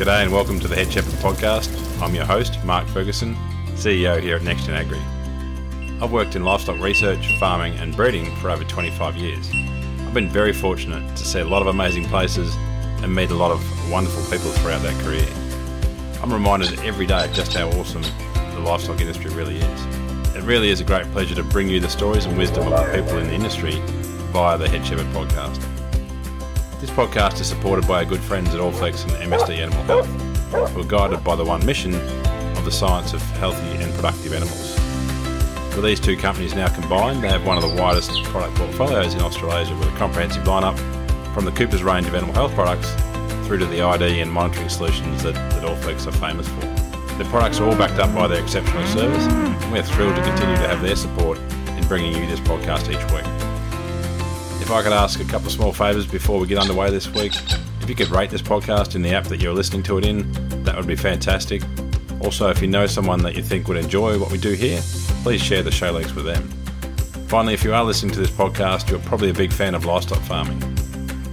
G'day and welcome to the Head Shepherd podcast. I'm your host, Mark Ferguson, CEO here at NextGen Agri. I've worked in livestock research, farming, and breeding for over 25 years. I've been very fortunate to see a lot of amazing places and meet a lot of wonderful people throughout that career. I'm reminded every day of just how awesome the livestock industry really is. It really is a great pleasure to bring you the stories and wisdom of the people in the industry via the Head Shepherd podcast. This podcast is supported by our good friends at Allflex and MSD Animal Health, who are guided by the one mission of the science of healthy and productive animals. With these two companies now combined, they have one of the widest product portfolios in Australasia with a comprehensive lineup from the Cooper's range of animal health products through to the ID and monitoring solutions that, that Allflex are famous for. Their products are all backed up by their exceptional service, and we're thrilled to continue to have their support in bringing you this podcast each week. If I could ask a couple of small favours before we get underway this week, if you could rate this podcast in the app that you're listening to it in, that would be fantastic. Also, if you know someone that you think would enjoy what we do here, please share the show links with them. Finally, if you are listening to this podcast, you're probably a big fan of livestock farming.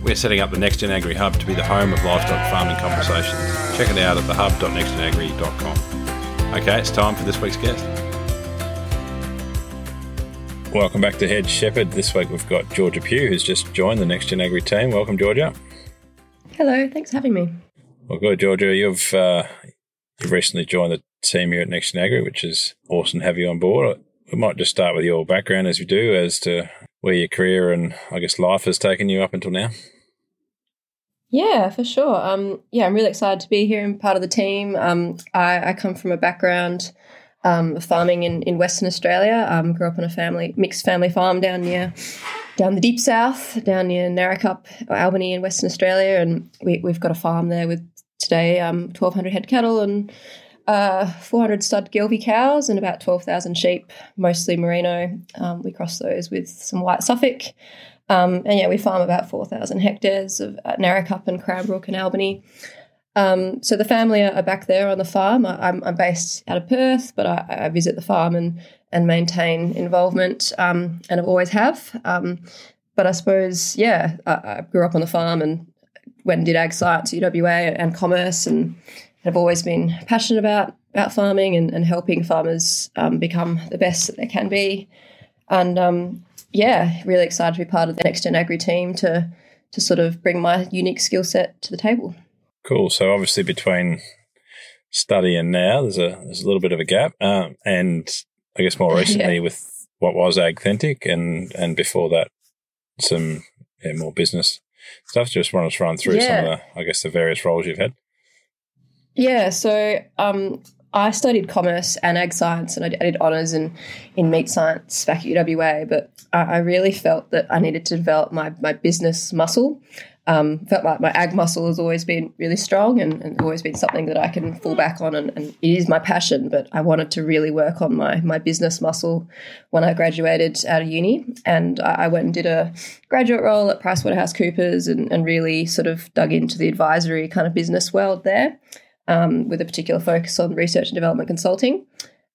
We're setting up the NextGen Agri Hub to be the home of livestock farming conversations. Check it out at thehub.nextgenagri.com. Okay, it's time for this week's guest. Welcome back to Head Shepherd. This week we've got Georgia Pugh, who's just joined the Next Gen Agri team. Welcome, Georgia. Hello, thanks for having me. Well, good, Georgia. You've uh, you've recently joined the team here at Next Gen Agri, which is awesome to have you on board. We might just start with your background, as we do, as to where your career and I guess life has taken you up until now. Yeah, for sure. Um, yeah, I'm really excited to be here and part of the team. Um, I, I come from a background um, farming in, in Western Australia. Um, grew up on a family mixed family farm down near down the deep south, down near Narrikup, Albany in Western Australia, and we, we've got a farm there with today um, 1,200 head cattle and uh, 400 stud Gelbvieh cows and about 12,000 sheep, mostly merino. Um, we cross those with some white Suffolk. Um, and yeah, we farm about 4,000 hectares of uh, Narrikup and Cranbrook and Albany. Um, so the family are, back there on the farm. I, am based out of Perth, but I, I, visit the farm and and maintain involvement, um, and I've always have. Um, but I suppose, yeah, I, I, grew up on the farm and went and did ag science at UWA and commerce, and have always been passionate about about farming and, and helping farmers um, become the best that they can be. And um, yeah, really excited to be part of the Next Gen Agri team to to sort of bring my unique skill set to the table. Cool. So obviously between study and now, there's a there's a little bit of a gap, um, and I guess more recently yeah. with what was Agthentic, and and before that, some yeah, more business stuff. Just want to run through yeah. some of the I guess the various roles you've had. Yeah. So um, I studied commerce and ag science, and I did honours in in meat science back at UWA. But I, I really felt that I needed to develop my my business muscle. Um, felt like my ag muscle has always been really strong and, and always been something that I can fall back on, and, and, it is my passion. But I wanted to really work on my my business muscle when I graduated out of uni, and I, I went and did a graduate role at PricewaterhouseCoopers, and, and really sort of dug into the advisory kind of business world there um, with a particular focus on research and development consulting.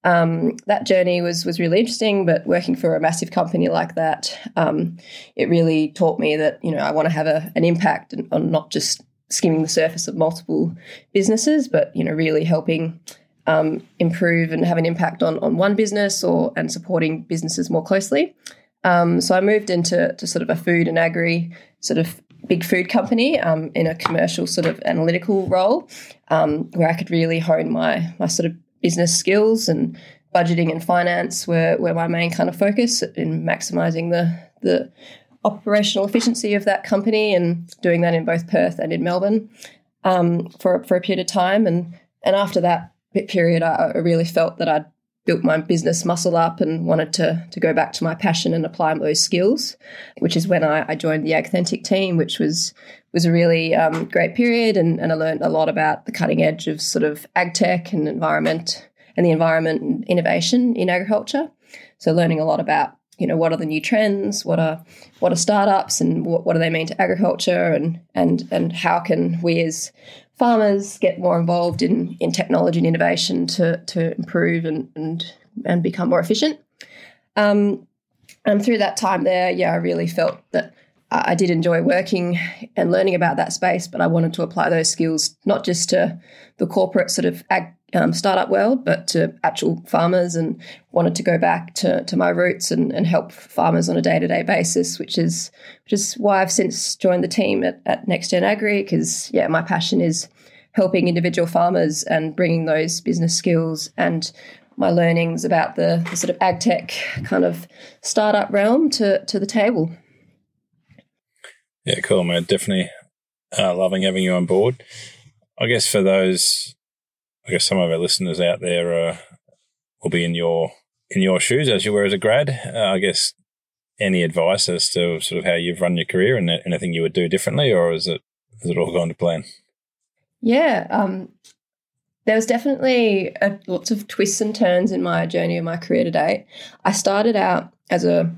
Um, that journey was was really interesting, but working for a massive company like that, um, it really taught me that you know I want to have a, an impact on not just skimming the surface of multiple businesses, but you know really helping um, improve and have an impact on on one business or and supporting businesses more closely. Um, so I moved into to sort of a food and agri sort of big food company um, in a commercial sort of analytical role um, where I could really hone my my sort of business skills and budgeting and finance were, were my main kind of focus in maximizing the the operational efficiency of that company and doing that in both Perth and in Melbourne um, for for a period of time. And and after that period I, I really felt that I'd built my business muscle up and wanted to to go back to my passion and apply those skills, which is when I, I joined the Agthentic team, which was was a really um, great period, and, and I learned a lot about the cutting edge of sort of ag tech and environment and the environment and innovation in agriculture. So learning a lot about you know what are the new trends, what are what are startups, and what, what do they mean to agriculture, and and and how can we as farmers get more involved in, in technology and innovation to, to improve and, and, and become more efficient. Um, and through that time there, yeah, I really felt that I did enjoy working and learning about that space, but I wanted to apply those skills not just to the corporate sort of ag, um, startup world, but to actual farmers and wanted to go back to, to my roots and, and help farmers on a day to day basis, which is which is why I've since joined the team at, at NextGen Agri because yeah, my passion is helping individual farmers and bringing those business skills and my learnings about the, the sort of ag tech kind of startup realm to to the table. Yeah, cool, man. Definitely uh, loving having you on board. I guess for those, I guess some of our listeners out there uh, will be in your in your shoes as you were as a grad. Uh, I guess any advice as to sort of how you've run your career and anything you would do differently, or is it it all gone to plan? Yeah, um, there was definitely a, lots of twists and turns in my journey of my career to date. I started out as a,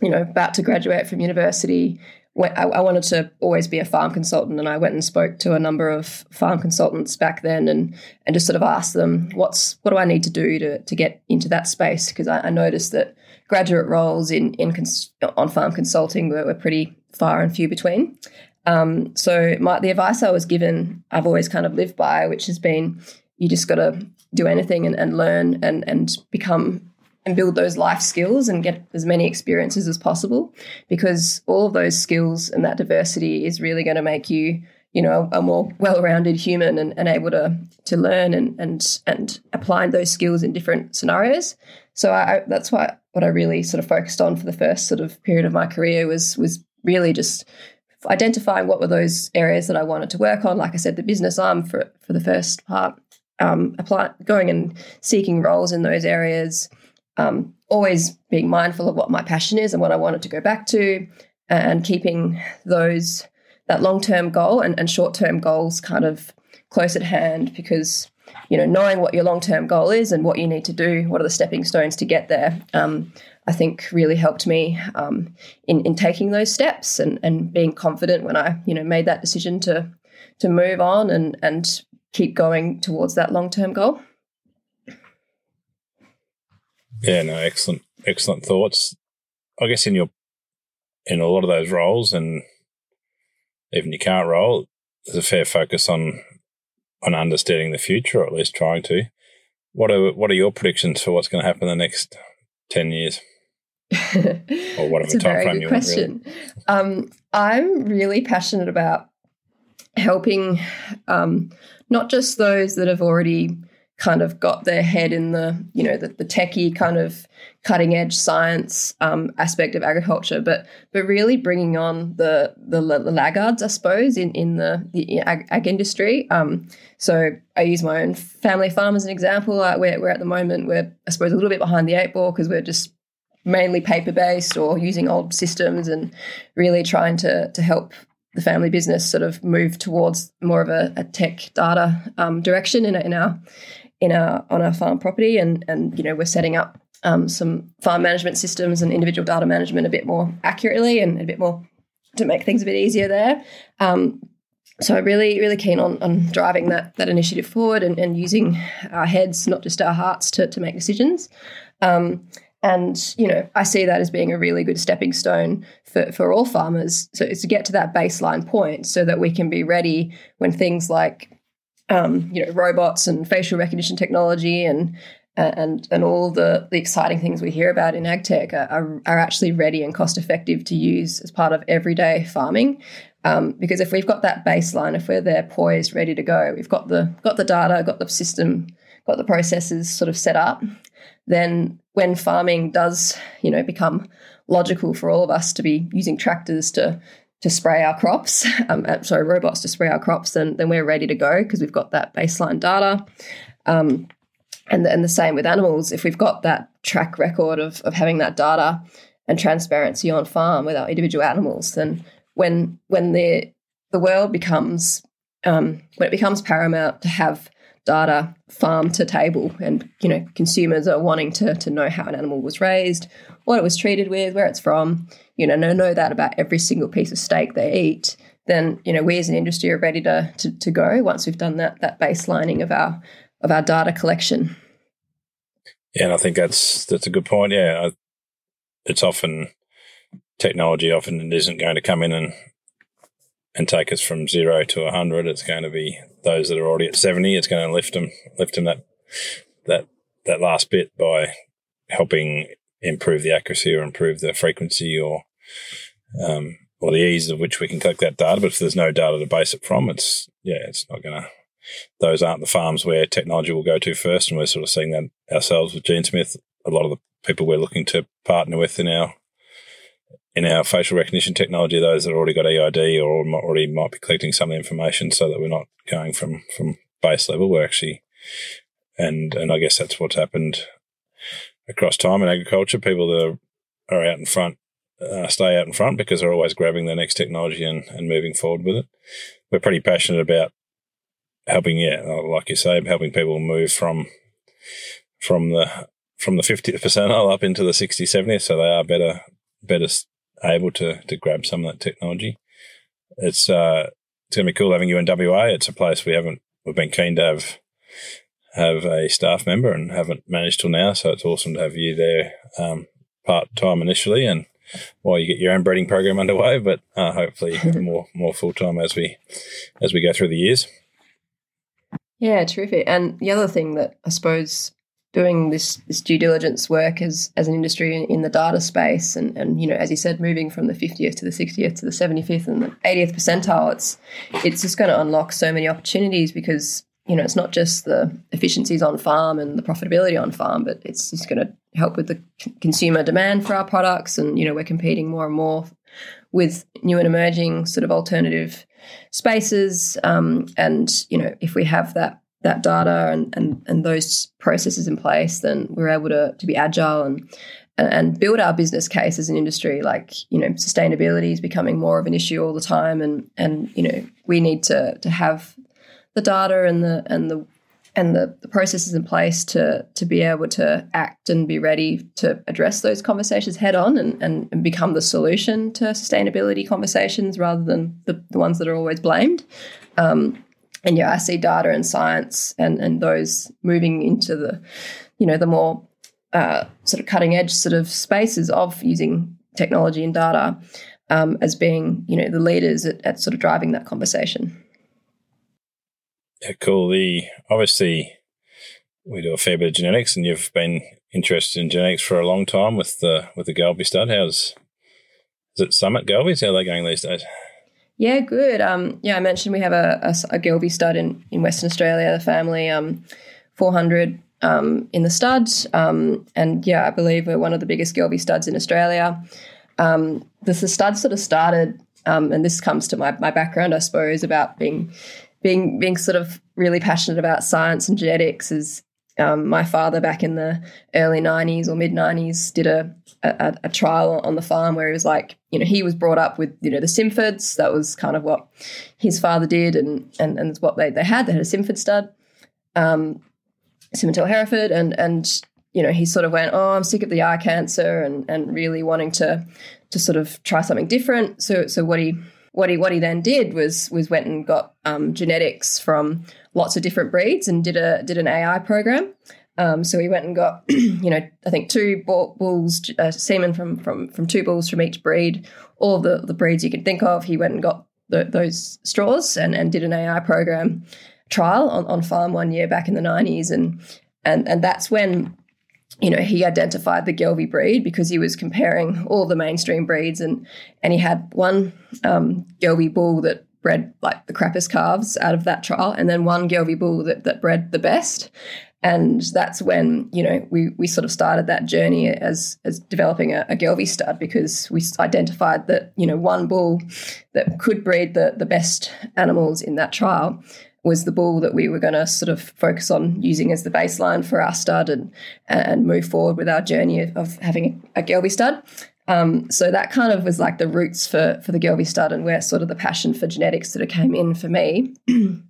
you know, about to graduate from university I, I, wanted to always be a farm consultant, and I went and spoke to a number of farm consultants back then, and and just sort of asked them, what's what do I need to do to to get into that space? Because I, I, noticed that graduate roles in in cons- on farm consulting were, were, pretty far and few between. Um, so my, the advice I was given, I've always kind of lived by, which has been, you just got to do anything and, and learn and and become and build those life skills and get as many experiences as possible because all of those skills and that diversity is really going to make you you know a more well-rounded human and, and able to to learn and and and applying those skills in different scenarios. So I, that's why what I really sort of focused on for the first sort of period of my career was was really just identifying what were those areas that I wanted to work on. Like I said the business arm for for the first part um, apply, going and seeking roles in those areas um, always being mindful of what my passion is and what I wanted to go back to, and keeping those that long term goal and, and short term goals kind of close at hand because you know knowing what your long term goal is and what you need to do, what are the stepping stones to get there. Um, I think really helped me um, in in taking those steps and and being confident when I you know made that decision to to move on and and keep going towards that long term goal. Yeah, no, excellent, excellent thoughts. I guess in your in a lot of those roles, and even your current role, there's a fair focus on on understanding the future, or at least trying to. What are what are your predictions for what's going to happen in the next ten years? or whatever time frame you question. Really. Um, I'm really passionate about helping um, not just those that have already kind of got their head in the you know the, the techie kind of cutting edge science um, aspect of agriculture, but but really bringing on the the, the laggards, I suppose, in in the, the ag, ag industry. Um, so I use my own family farm as an example. Uh, we're, we're at the moment we're I suppose a little bit behind the eight ball because we're just mainly paper based or using old systems and really trying to to help the family business sort of move towards more of a, a tech data um, direction in, in our in our on our farm property, and and you know we're setting up um, some farm management systems and individual data management a bit more accurately and a bit more to make things a bit easier there. Um, so I'm really, really keen on, on driving that that initiative forward and, and using our heads, not just our hearts, to, to make decisions. Um, and you know, I see that as being a really good stepping stone for, for all farmers. So it's to get to that baseline point so that we can be ready when things like um, you know, robots and facial recognition technology and and and all the, the exciting things we hear about in ag tech are, are actually ready and cost effective to use as part of everyday farming. Um, because if we've got that baseline, if we're there poised, ready to go, we've got the got the data, got the system, got the processes sort of set up, then when farming does, you know, become logical for all of us to be using tractors to to spray our crops, um, uh, sorry, robots to spray our crops, then, then we're ready to go because we've got that baseline data. Um, and, the, and the same with animals. If we've got that track record of, of having that data and transparency on farm with our individual animals, then when when the the world becomes um, when it becomes paramount to have data farm to table and you know consumers are wanting to, to know how an animal was raised what it was treated with where it's from. You know know, know that about every single piece of steak they eat. Then you know we as an industry are ready to, to, to go once we've done that that baselining of our of our data collection. Yeah and i think that's that's a good point. Yeah it's often technology often isn't going to come in and and take us from zero to hundred. It's going to be those that are already at seventy. It's going to lift them lift them that that that last bit by helping improve the accuracy or improve the frequency or um, or the ease of which we can collect that data. But if there's no data to base it from, it's yeah, it's not going to. Those aren't the farms where technology will go to first, and we're sort of seeing that ourselves with GeneSmith. A lot of the people we're looking to partner with in our in our facial recognition technology, those that already got EID or already might be collecting some information, so that we're not going from from base level. We're actually, and and I guess that's what's happened across time in agriculture. People that are, are out in front uh, stay out in front because they're always grabbing the next technology and, and moving forward with it. We're pretty passionate about helping, yeah, like you say, helping people move from from the from the 50th percentile up into the 60, 70th, so they are better better able to to grab some of that technology. It's uh, it's gonna be cool having you in WA. It's a place we haven't we've been keen to have have a staff member and haven't managed till now. So it's awesome to have you there um, part time initially and while you get your own breeding program underway, but uh, hopefully more more full time as we as we go through the years. Yeah, terrific. And the other thing that I suppose doing this this due diligence work as as an industry in, in, the data space and and you know as you said moving from the 50th to the 60th to the 75th and the 80th percentile it's it's just going to unlock so many opportunities because you know, it's not just the efficiencies on farm and the profitability on farm, but it's just going to help with the consumer demand for our products. And, you know, we're competing more and more with new and emerging sort of alternative spaces. Um, and, you know, if we have that that data and, and, and those processes in place, then we're able to, to be agile and, and build our business case as an industry. Like, you know, sustainability is becoming more of an issue all the time. And, and you know, we need to, to have the data and the and the and the, the processes in place to to be able to act and be ready to address those conversations head on and, and, and become the solution to sustainability conversations rather than the, the ones that are always blamed. Um, and yeah, I see data and science and and those moving into the you know the more uh, sort of cutting edge sort of spaces of using technology and data um, as being you know the leaders at, at sort of driving that conversation. Yeah, cool. The obviously we do a fair bit of genetics, and you've been interested in genetics for a long time with the with the Gelbvieh stud. How's is it Summit Gelbviehs? How are they going these days? Yeah, good. Um, yeah, I mentioned we have a, a, a stud in, in Western Australia. The family, um, four hundred um, in the stud, um, and yeah, I believe we're one of the biggest Gelbvieh studs in Australia. Um, the, the stud sort of started, um, and this comes to my my background, I suppose, about being being being sort of really passionate about science and genetics is um, my father back in the early 90s or mid 90s did a, a, a, trial on the farm where he was like, you know, he was brought up with, you know, the Simfords. That was kind of what his father did and, and, and what they, they had. They had a Simford stud, um, Simmental Hereford. And, and, you know, he sort of went, oh, I'm sick of the eye cancer and, and really wanting to, to sort of try something different. So, so what he, what he what he then did was was went and got um, genetics from lots of different breeds and did a did an AI program. Um, so he went and got, you know, I think two bulls, uh, semen from from from two bulls from each breed, all the the breeds you could think of. He went and got the, those straws and and did an AI program trial on, on farm one year back in the nineties, and and and that's when you know, he identified the Gelbvieh breed because he was comparing all the mainstream breeds, and and he had one um, Gelbvieh bull that bred like the crappiest calves out of that trial, and then one Gelbvieh bull that, that bred the best. And that's when you know we we sort of started that journey as as developing a, a Gelbvieh stud because we identified that you know one bull that could breed the the best animals in that trial was the bull that we were going to sort of focus on using as the baseline for our stud and and move forward with our journey of having a, a Gelbvieh stud. Um, so that kind of was like the roots for for the Gelbvieh stud and where sort of the passion for genetics sort of came in for me.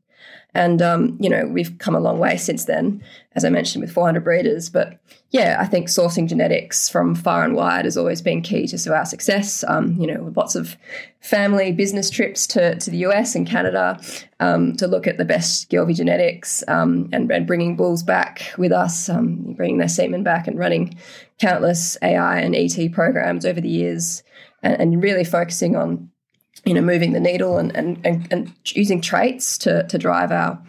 And, um, you know, we've come a long way since then, as I mentioned, with 400 breeders. But yeah, I think sourcing genetics from far and wide has always been key to our success. Um, you know, lots of family business trips to, to the US and Canada um, to look at the best Gelbvieh genetics um, and, and, bringing bulls back with us, um, bringing their semen back and running countless AI and ET programs over the years. and really focusing on you know moving the needle and and, and, and using traits to to drive our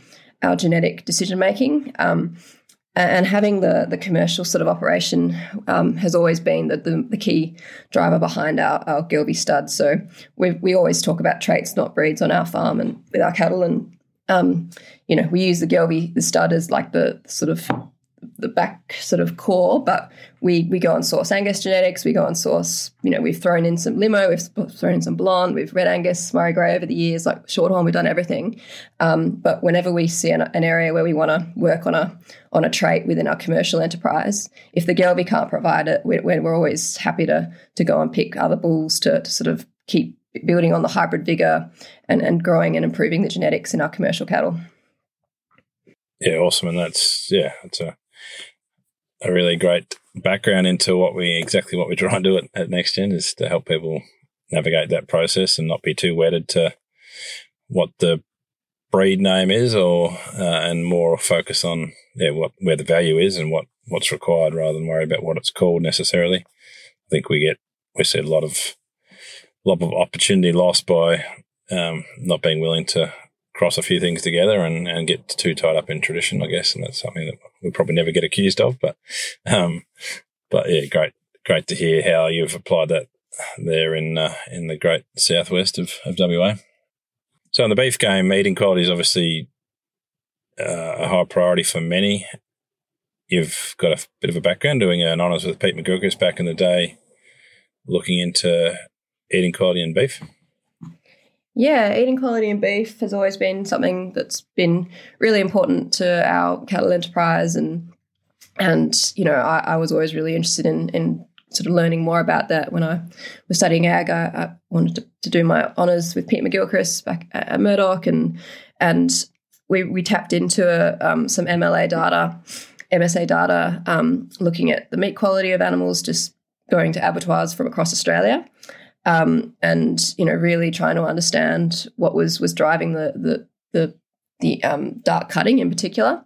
our genetic decision making. Um, and having the the commercial sort of operation um, has always been the, the, the, key driver behind our, our Gelbvieh studs. So we we always talk about traits, not breeds, on our farm and with our cattle. And um, you know, we use the Gelbvieh the stud as like the sort of the back sort of core, but we we go and source Angus genetics. We go and source, you know, we've thrown in some limo, we've thrown in some blonde, we've red Angus, Murray Grey over the years, like Shorthorn. We've done everything. Um, but whenever we see an, an area where we want to work on a on a trait within our commercial enterprise, if the Gelbvieh can't provide it, we're, we're always happy to to go and pick other bulls to, to sort of keep building on the hybrid vigor and, and growing and improving the genetics in our commercial cattle. Yeah, awesome, and that's yeah, it's a a really great background into what we exactly what we try and do at, at NextGen is to help people navigate that process and not be too wedded to what the breed name is, or uh, and more focus on yeah what where the value is and what what's required rather than worry about what it's called necessarily. I think we get we see a lot of lot of opportunity lost by um, not being willing to cross a few things together and, and get too tied up in tradition, I guess. And that's something that we probably never get accused of. But, um, but yeah, great, great to hear how you've applied that there in uh, in the great southwest of, of WA. So in the beef game, eating quality is obviously uh, a high priority for many. You've got a bit of a background doing an honours with Pete McGilchrist back in the day, looking into eating quality in beef. Yeah, eating quality in beef has always been something that's been really important to our cattle enterprise, and and you know I, I was always really interested in in sort of learning more about that when I was studying ag. I, I wanted to, to, do my honours with Pete McGilchrist back at Murdoch, and and we we tapped into a, um, some MLA data, MSA data, um, looking at the meat quality of animals just going to abattoirs from across Australia um, and you know really trying to understand what was was driving the the the, the um, dark cutting in particular,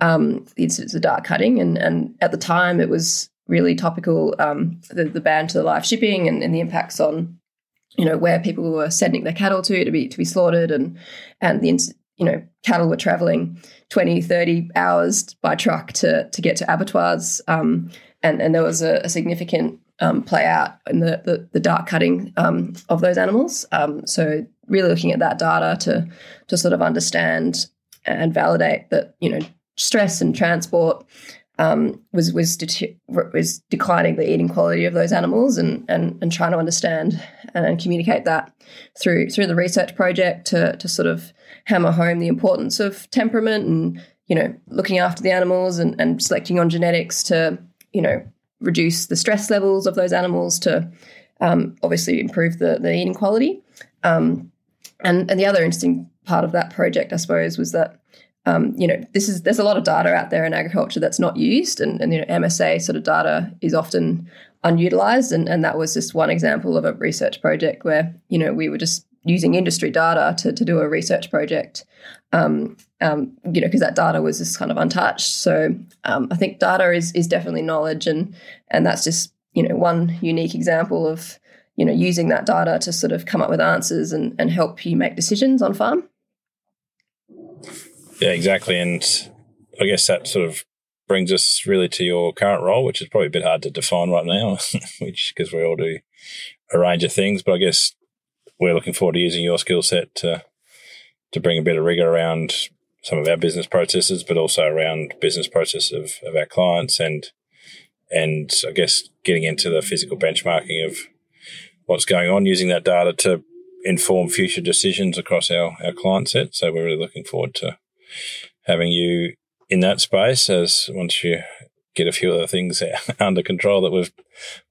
um, the incidence of dark cutting, and and at the time it was really topical um, the, the ban to the live shipping and, and the impacts on you know where people were sending their cattle to to be to be slaughtered and and the you know cattle were traveling 20 30 hours by truck to to get to abattoirs. Um, and and there was a, a significant um, play out in the, the, the dark cutting um, of those animals. Um, so really looking at that data to to sort of understand and validate that you know stress and transport um, was was de- was declining the eating quality of those animals and and and trying to understand and communicate that through through the research project to to sort of hammer home the importance of temperament and you know looking after the animals and, and selecting on genetics to you know reduce the stress levels of those animals to um, obviously improve the, the eating quality. Um, and, and the other interesting part of that project, I suppose, was that um, you know this is there's a lot of data out there in agriculture that's not used, and, and you know MSA sort of data is often unutilized, and, and that was just one example of a research project where you know we were just using industry data to, to do a research project, um, um, you know, because that data was just kind of untouched. So um, I think data is is definitely knowledge, and and that's just you know one unique example of you know using that data to sort of come up with answers and, and help you make decisions on farm. Yeah, exactly, and I guess that sort of brings us really to your current role, which is probably a bit hard to define right now, which because we all do a range of things. But I guess we're looking forward to using your skill set to to bring a bit of rigor around some of our business processes, but also around business process of, of our clients and and I guess getting into the physical benchmarking of what's going on, using that data to inform future decisions across our, our client set. So we're really looking forward to having you in that space as once you get a few other things under control that we've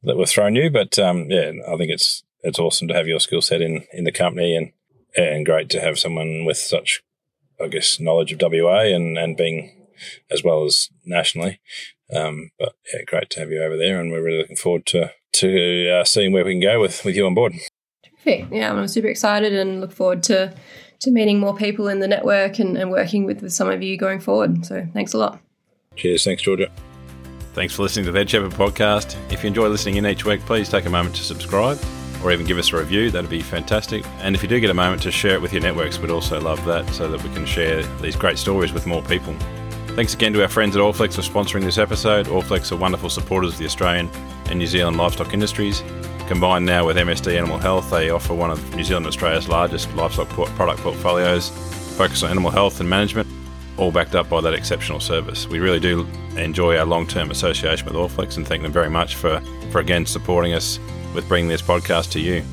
that we've thrown you. But um, yeah, I think it's it's awesome to have your skill set in in the company and and great to have someone with such I guess knowledge of WA and and being as well as nationally. Um, but yeah, great to have you over there, and we're really looking forward to to uh, seeing where we can go with with you on board. Terrific. Yeah, I'm super excited and look forward to to meeting more people in the network and, and working with, with some of you going forward. So thanks a lot. Cheers. Thanks, Georgia. Thanks for listening to the Head Shepherd podcast. If you enjoy listening in each week, please take a moment to subscribe or even give us a review. That'd be fantastic. And if you do get a moment to share it with your networks, we'd also love that so that we can share these great stories with more people. Thanks again to our friends at Allflex for sponsoring this episode. Allflex are wonderful supporters of the Australian and New Zealand livestock industries. Combined now with MSD Animal Health, they offer one of New Zealand and Australia's largest livestock product portfolios, focused on animal health and management, all backed up by that exceptional service. We really do enjoy our long term association with Allflex and thank them very much for, for again supporting us with bringing this podcast to you.